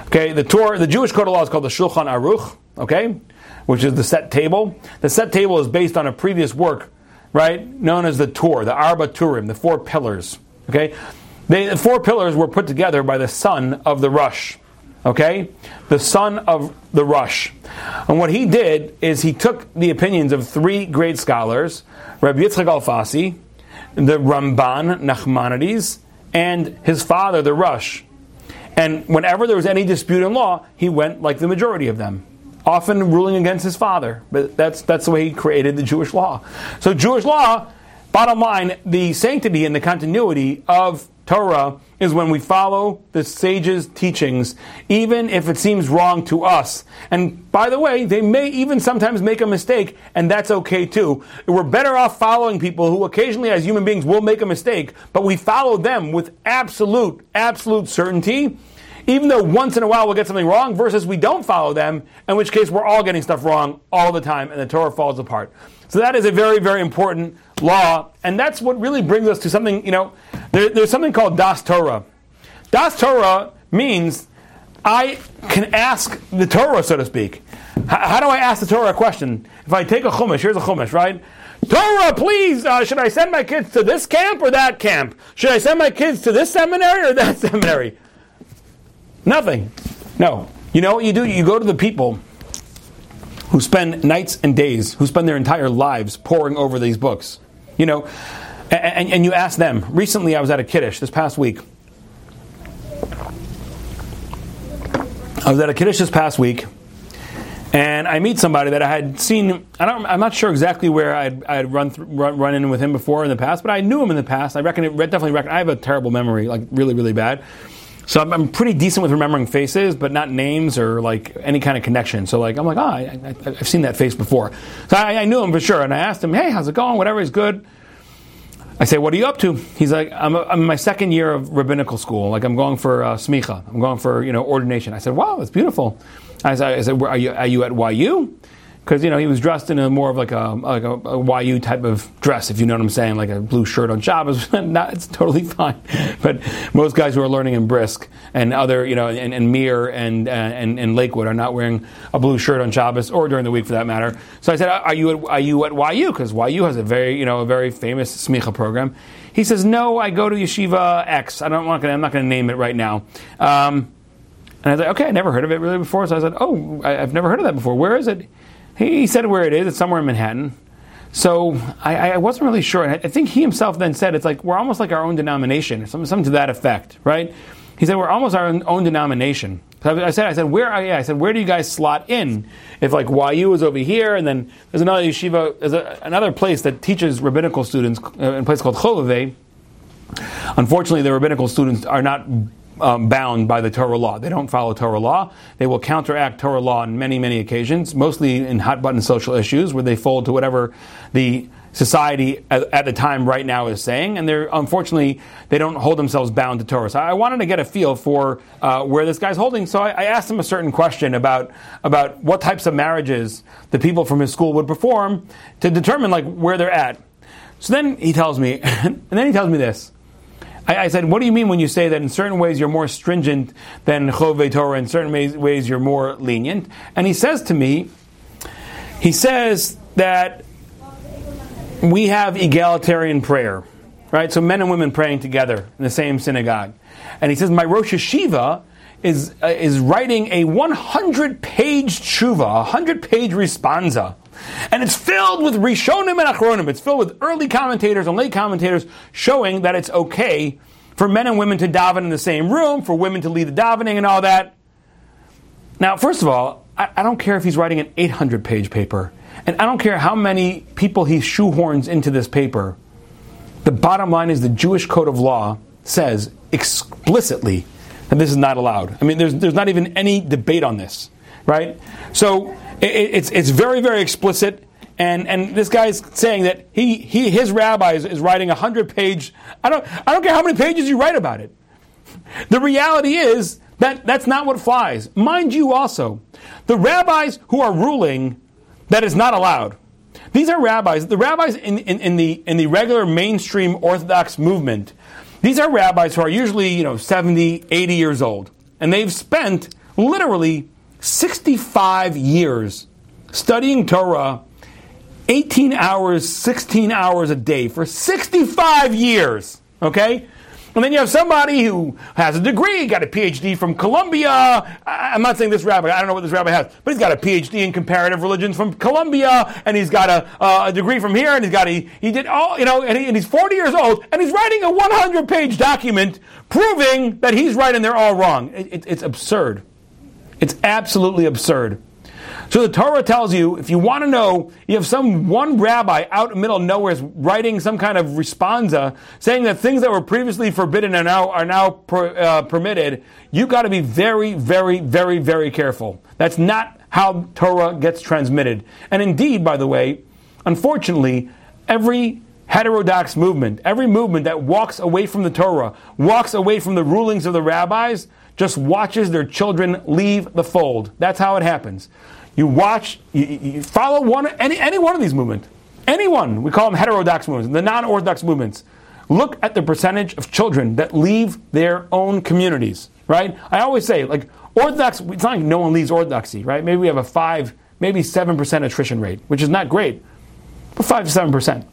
Okay, the Torah, the Jewish code of law is called the Shulchan Aruch, okay, which is the set table. The set table is based on a previous work, right, known as the Tur, the Arba Turim, the four pillars, okay. They, the four pillars were put together by the son of the Rosh, okay, the son of the Rosh. And what he did is he took the opinions of three great scholars, Rabbi Yitzchak Alfasi, the Ramban Nachmanides, and his father, the Rosh. And whenever there was any dispute in law, he went like the majority of them, often ruling against his father. But that's, that's the way he created the Jewish law. So, Jewish law, bottom line, the sanctity and the continuity of Torah is when we follow the sages' teachings, even if it seems wrong to us. And by the way, they may even sometimes make a mistake, and that's okay too. We're better off following people who occasionally, as human beings, will make a mistake, but we follow them with absolute, absolute certainty even though once in a while we'll get something wrong, versus we don't follow them, in which case we're all getting stuff wrong all the time and the Torah falls apart. So that is a very, very important law, and that's what really brings us to something, you know, there, there's something called Das Torah. Das Torah means I can ask the Torah, so to speak. H- how do I ask the Torah a question? If I take a chumash, here's a chumash, right? Torah, please, uh, should I send my kids to this camp or that camp? Should I send my kids to this seminary or that seminary? Nothing. No. You know what you do? You go to the people who spend nights and days, who spend their entire lives poring over these books. You know, and, and, you ask them. Recently, I was at a Kiddush this past week. I was at a Kiddush this past week, and I meet somebody that I had seen. I don't. I'm not sure exactly where I'd, I'd run, th- run run in with him before in the past, but I knew him in the past. I reckon, definitely reckon. I have a terrible memory, like really, really bad. So I'm, I'm, pretty decent with remembering faces, but not names or like any kind of connection. So like I'm like, oh, I, have seen that face before. So I, I, knew him for sure, and I asked him, hey, how's it going? Whatever is good. I say, what are you up to? He's like, I'm, a, I'm in my second year of rabbinical school. Like I'm going for uh, smicha. I'm going for you know ordination. I said, wow, that's beautiful. I said, I said are you are you at YU? Because you know he was dressed in a more of like a like a, a, YU type of dress, if you know what I'm saying, like a blue shirt on Shabbos. Not, it's totally fine, but most guys who are learning in Brisk and other you know and, and Mir and, uh, and and Lakewood are not wearing a blue shirt on Shabbos or during the week for that matter. So I said, are you at, are you at YU? Because YU has a very you know a very famous smicha program. He says, no, I go to Yeshiva X. I don't want. I'm not going to name it right now. Um, and I was like, okay, I never heard of it really before. So I said, oh, I, I've never heard of that before. Where is it? He said where it is. It's somewhere in Manhattan. So I, I, wasn't really sure. I think he himself then said it's like we're almost like our own denomination, something, something to that effect, right? He said we're almost our own, own denomination. So I said, I said, where? Yeah, I said, where do you guys slot in? If like YU is over here, and then there's another yeshiva, there's a, another place that teaches rabbinical students uh, in a place called Chovevei. Unfortunately, the rabbinical students are not um, bound by the Torah law. They don't follow Torah law. They will counteract Torah law on many, many occasions, mostly in hot button social issues where they fold to whatever the society at, the time right now is saying, and they're unfortunately they don't hold themselves bound to Torah. So I wanted to get a feel for uh, where this guy's holding. So I, I, asked him a certain question about about what types of marriages the people from his school would perform to determine like where they're at. So then he tells me, and then he tells me this. I, I, said, what do you mean when you say that in certain ways you're more stringent than Chovevei Torah, in certain ways, ways you're more lenient? And he says to me, he says that we have egalitarian prayer, right? So men and women praying together in the same synagogue. And he says, my Rosh Yeshiva is, uh, is writing a 100 page tshuva, a 100 page responsa. And it's filled with Rishonim and Achronim. It's filled with early commentators and late commentators showing that it's okay for men and women to daven in the same room, for women to lead the davening and all that. Now, first of all, I, I don't care if he's writing an 800 page paper. And I don't care how many people he shoehorns into this paper. The bottom line is the Jewish Code of Law says explicitly that this is not allowed. I mean, there's, there's not even any debate on this, right? So it, it's, it's very, very explicit. And, and this guy's saying that he, he his rabbi is, is writing a hundred page. I don't I don't care how many pages you write about it. The reality is that that's not what flies. Mind you, also, the rabbis who are ruling that is not allowed. These are rabbis. The rabbis in, in, in, the, in the regular mainstream Orthodox movement, these are rabbis who are usually, you know, 70, 80 years old. And they've spent literally 65 years studying Torah 18 hours, 16 hours a day for 65 years. Okay? And then you have somebody who has a degree, got a PhD from Columbia. I'm not saying this rabbi, I don't know what this rabbi has, but he's got a PhD in comparative religions from Columbia, and he's got a, a degree from here, and he's got a, he did all, you know, and, he, and he's 40 years old, and he's writing a 100 page document proving that he's right and they're all wrong. It, it, it's absurd. It's absolutely absurd. So the Torah tells you if you want to know, you have some one rabbi out in the middle of nowhere writing some kind of responsa saying that things that were previously forbidden are now are now per, uh, permitted. You've got to be very, very, very, very careful. That's not how Torah gets transmitted. And indeed, by the way, unfortunately, every heterodox movement, every movement that walks away from the Torah, walks away from the rulings of the rabbis, just watches their children leave the fold. That's how it happens. You watch, you, you follow one, any, any one of these movements. Anyone, we call them heterodox movements, the non orthodox movements. Look at the percentage of children that leave their own communities, right? I always say, like, Orthodox, it's not like no one leaves Orthodoxy, right? Maybe we have a 5, maybe 7% attrition rate, which is not great, but 5 to 7%.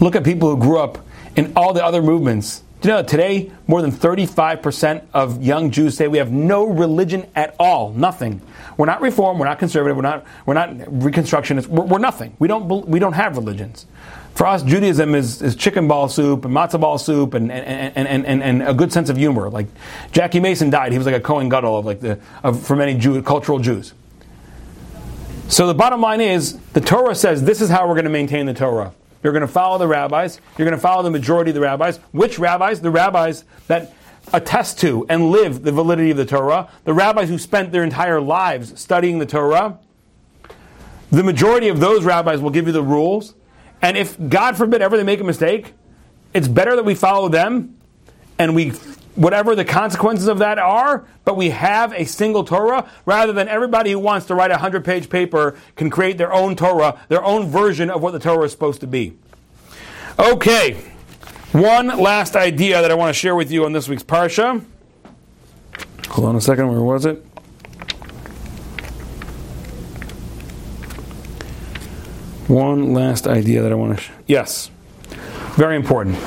Look at people who grew up in all the other movements do you know today more than 35% of young Jews say we have no religion at all, nothing. We're not reform, we're not conservative, we're not we're not reconstructionists, we're, we're nothing. We don't we don't have religions. For us, Judaism is, is chicken ball soup and matzo ball soup and, and, and, and, and a good sense of humor. Like Jackie Mason died, he was like a Cohen Gadol of like the of, for many Jew, cultural Jews. So the bottom line is the Torah says this is how we're going to maintain the Torah. You're going to follow the rabbis. You're going to follow the majority of the rabbis. Which rabbis? The rabbis that attest to and live the validity of the Torah. The rabbis who spent their entire lives studying the Torah. The majority of those rabbis will give you the rules. And if, God forbid, ever they make a mistake, it's better that we follow them and we whatever the consequences of that are, but we have a single Torah rather than everybody who wants to write a 100 page paper can create their own Torah, their own version of what the Torah is supposed to be. Okay, one last idea that I want to share with you on this week's Parsha. Hold on a second, where was it? One last idea that I want to. Sh- yes. Very important.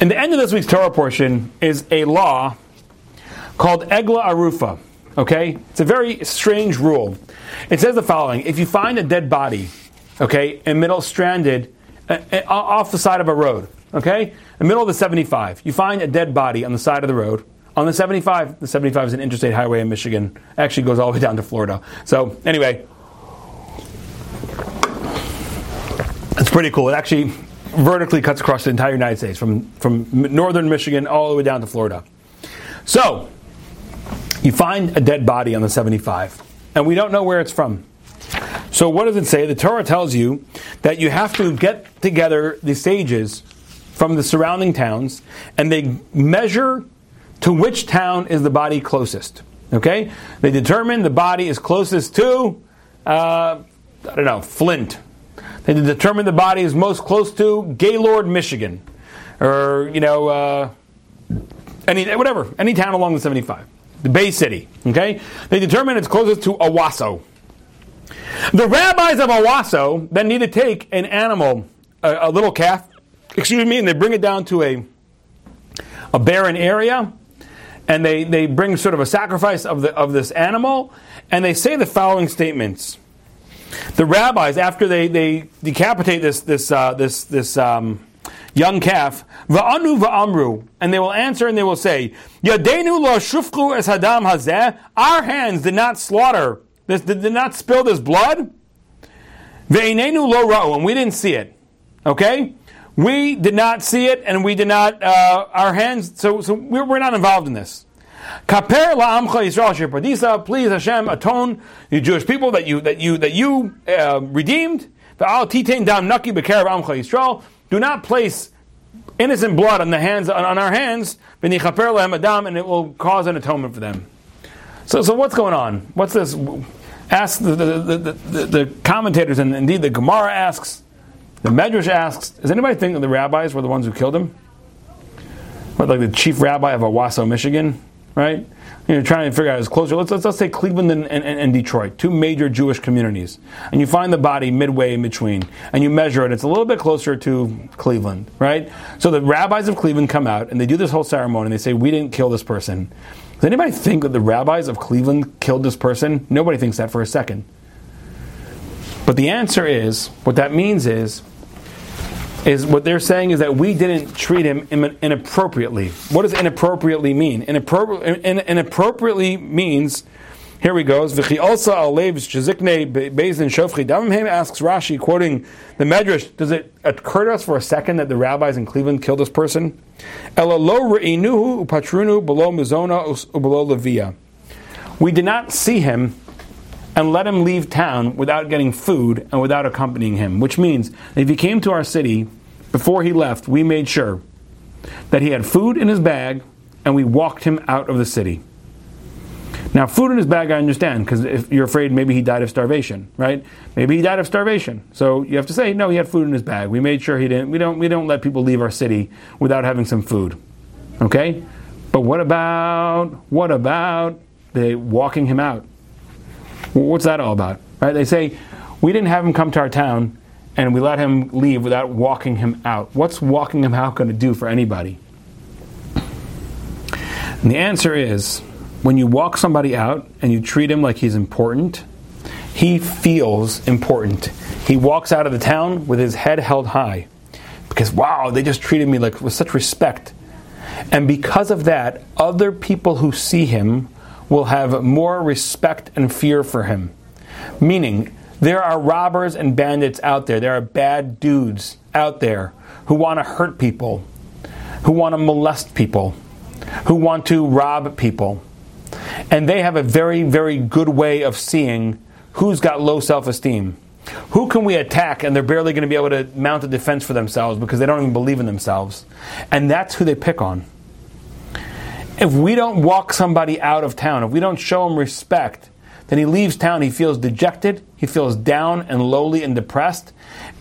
And the end of this week's Torah portion is a law called Egla Arufa. Okay? It's a very strange rule. It says the following If you find a dead body, okay, in middle stranded uh, uh, off the side of a road, okay, in the middle of the 75, you find a dead body on the side of the road, on the 75. The 75 is an interstate highway in Michigan. Actually goes all the way down to Florida. So anyway, it's pretty cool. It actually vertically cuts across the entire United States from, from northern Michigan all the way down to Florida. So, you find a dead body on the 75, and we don't know where it's from. So, what does it say? The Torah tells you that you have to get together the sages from the surrounding towns, and they measure to which town is the body closest. Okay? They determine the body is closest to, uh, I don't know, Flint. They determine the body is most close to Gaylord, Michigan. Or, you know, uh, any, whatever, any town along the 75. The Bay City. Okay? They determine it's closest to Owosso. The rabbis of Owosso then need to take an animal, a, a little calf, excuse me, and they bring it down to a, a barren area and they, they bring sort of a sacrifice of, the, of this animal, and they say the following statements. The rabbis, after they, they decapitate this, this, uh, this, this um, young calf, va'anu va'amru, and they will answer and they will say, Yadenu lo shufku es hadam hazeh, our hands did not slaughter, this, did not spill this blood, ve'inenu lo ra'u, and we didn't see it. Okay? We did not see it, and we did not, uh, our hands, so, so we're, we're not involved in this. Kaper la'amcha Yisrael shepadisa. Please Hashem atone the Jewish people that you that you that you uh, redeemed. V'al titain dam naki b'kerev amcha Yisrael. Do not place innocent blood on the hands on, on our hands. V'nichaper lahem adam, and it will cause an atonement for them. So, so what's going on? What's this? Ask the the, the, the, the commentators, and indeed the Gemara asks. The Medrash asks, does anybody think that the rabbis were the ones who killed him? What, like the chief rabbi of Owosso, Michigan, right? You know, trying to figure out his closer. Let's, let's, let's say Cleveland and, and, and, Detroit, two major Jewish communities. And you find the body midway in between, and you measure it. It's a little bit closer to Cleveland, right? So the rabbis of Cleveland come out, and they do this whole ceremony, and they say, We didn't kill this person. Does anybody think that the rabbis of Cleveland killed this person? Nobody thinks that for a second. But the answer is, what that means is, is what they're saying is that we didn't treat him inappropriately. What does inappropriately mean? Inappropri- inappropriately means, here we go, also alev shezikne bezin shofchi damim asks Rashi, quoting the Medrash, does it occur to us for a second that the rabbis in Cleveland killed this person? Ela lo re'inuhu upatrunu below mizona below levia. We did not see him and let him leave town without getting food and without accompanying him. Which means if he came to our city before he left, we made sure that he had food in his bag and we walked him out of the city. Now, food in his bag, I understand, because if you're afraid maybe he died of starvation, right? Maybe he died of starvation. So you have to say, no, he had food in his bag. We made sure he didn't. We don't. We don't let people leave our city without having some food. Okay. But what about what about the walking him out? What's that all about? Right? They say, we didn't have him come to our town and we let him leave without walking him out. What's walking him out going to do for anybody? And the answer is when you walk somebody out and you treat him like he's important, he feels important. He walks out of the town with his head held high because, wow, they just treated me like with such respect. And because of that, other people who see him will have more respect and fear for him. Meaning, there are robbers and bandits out there. There are bad dudes out there who want to hurt people, who want to molest people, who want to rob people. And they have a very, very good way of seeing who's got low self esteem. Who can we attack and they're barely going to be able to mount a defense for themselves because they don't even believe in themselves? And that's who they pick on if we don't walk somebody out of town, if we don't show him respect, then he leaves town, he feels dejected, he feels down and lowly and depressed.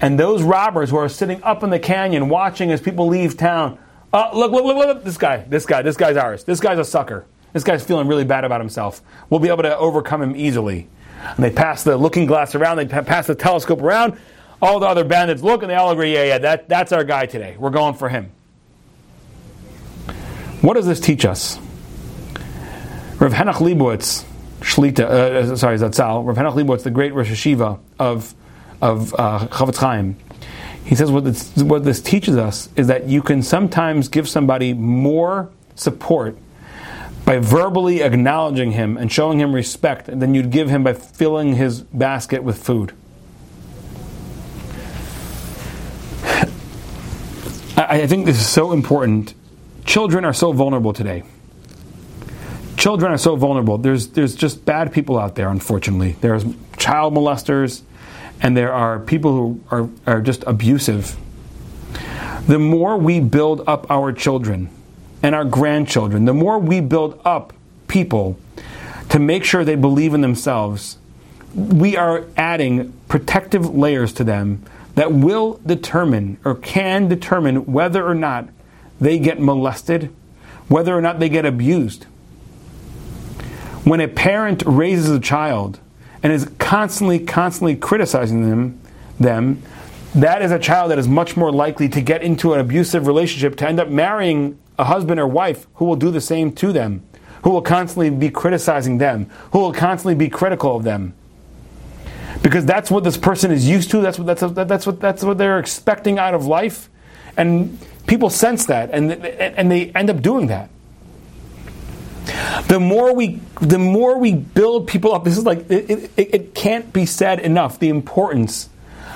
And those robbers who are sitting up in the canyon watching as people leave town, oh, look, look, look, look, this guy, this guy, this guy's ours. This guy's a sucker. This guy's feeling really bad about himself. We'll be able to overcome him easily. And they pass the looking glass around, they pass the telescope around. All the other bandits look and they all agree, yeah, yeah, that, that's our guy today. We're going for him. What does this teach us? Rav Henoch Leibowitz, Shlita, uh, uh sorry, Zatzal, Rav Henoch Leibowitz, the great Rosh Yeshiva of, of uh, Chofetz Chaim, he says what this, what this teaches us is that you can sometimes give somebody more support by verbally acknowledging him and showing him respect than you'd give him by filling his basket with food. I, I think this is so important. Children are so vulnerable today. Children are so vulnerable. There's, there's just bad people out there, unfortunately. There's child molesters, and there are people who are, are just abusive. The more we build up our children and our grandchildren, the more we build up people to make sure they believe in themselves, we are adding protective layers to them that will determine or can determine whether or not they get molested, whether or not they get abused. When a parent raises a child and is constantly, constantly criticizing them, them, that is a child that is much more likely to get into an abusive relationship, to end up marrying a husband or wife who will do the same to them, who will constantly be criticizing them, who will constantly be critical of them because that's what this person is used to. That's what that's that's what that's what they're expecting out of life, and people sense that, and and they end up doing that. The more we the more we build people up, this is like it, it, it can't be said enough. The importance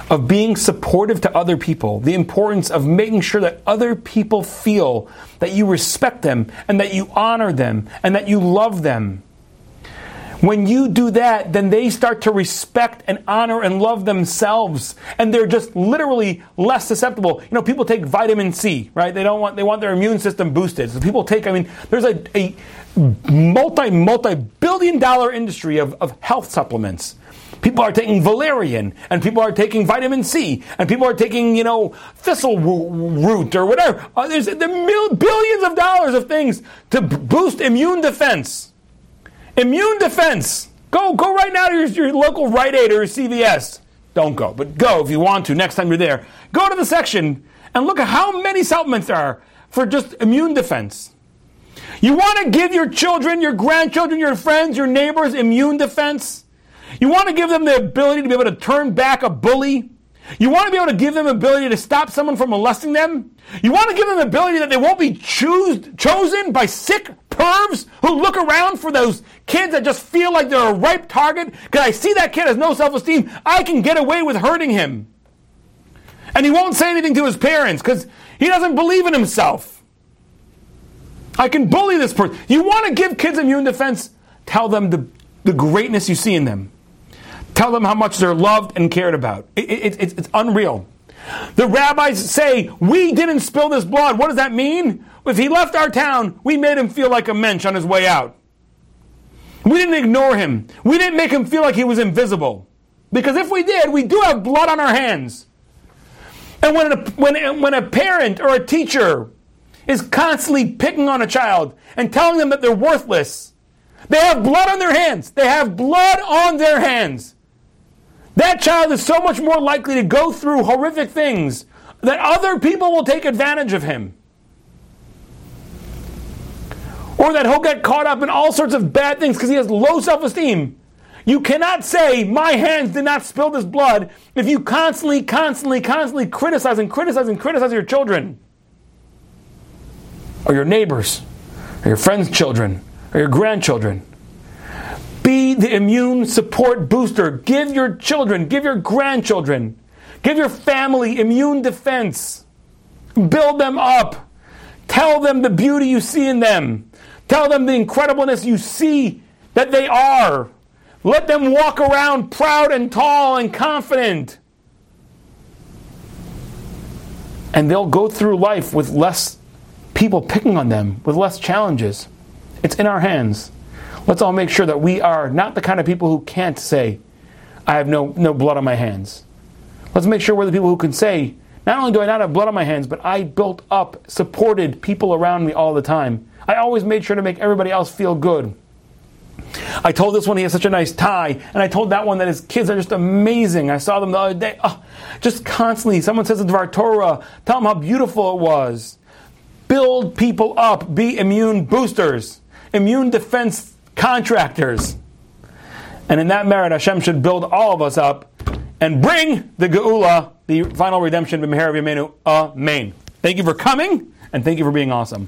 of being supportive to other people, the importance of making sure that other people feel that you respect them and that you honor them and that you love them. When you do that, then they start to respect and honor and love themselves, and they're just literally less susceptible. You know, people take vitamin C, right? They don't want they want their immune system boosted. So people take. I mean, there's a, a multi multi billion dollar industry of, of health supplements. People are taking valerian, and people are taking vitamin C, and people are taking, you know, thistle root or whatever. Uh, there's there mil- billions of dollars of things to boost immune defense. Immune defense. Go, go right now to your, your local Rite Aid or CVS. Don't go, but go if you want to next time you're there. Go to the section and look at how many supplements there are for just immune defense. You want to give your children, your grandchildren, your friends, your neighbors immune defense? You want to give them the ability to be able to turn back a bully? You want to be able to give them the ability to stop someone from molesting them? You want to give them the ability that they won't be chosen by sick pervs who look around for those kids that just feel like they're a ripe target? Because I see that kid has no self esteem. I can get away with hurting him. And he won't say anything to his parents because he doesn't believe in himself. I can bully this person. You want to give kids immune defense? Tell them the, the greatness you see in them. Tell them how much they're loved and cared about. It, it, it, it's unreal. The rabbis say, We didn't spill this blood. What does that mean? If he left our town, we made him feel like a mensch on his way out. We didn't ignore him. We didn't make him feel like he was invisible. Because if we did, we do have blood on our hands. And when a, when, when a parent or a teacher is constantly picking on a child and telling them that they're worthless, they have blood on their hands. They have blood on their hands. That child is so much more likely to go through horrific things that other people will take advantage of him. Or that he'll get caught up in all sorts of bad things because he has low self esteem. You cannot say, My hands did not spill this blood, if you constantly, constantly, constantly criticize and criticize and criticize your children, or your neighbors, or your friends' children, or your grandchildren. Be the immune support booster. Give your children, give your grandchildren, give your family immune defense. Build them up. Tell them the beauty you see in them. Tell them the incredibleness you see that they are. Let them walk around proud and tall and confident. And they'll go through life with less people picking on them, with less challenges. It's in our hands. Let's all make sure that we are not the kind of people who can't say, I have no, no blood on my hands. Let's make sure we're the people who can say, not only do I not have blood on my hands, but I built up, supported people around me all the time. I always made sure to make everybody else feel good. I told this one he has such a nice tie, and I told that one that his kids are just amazing. I saw them the other day, oh, just constantly. Someone says it's Dvar Torah, tell them how beautiful it was. Build people up, be immune boosters, immune defense contractors. And in that merit, Hashem should build all of us up and bring the Geula, the final redemption, B'meher. Amen. Thank you for coming, and thank you for being awesome.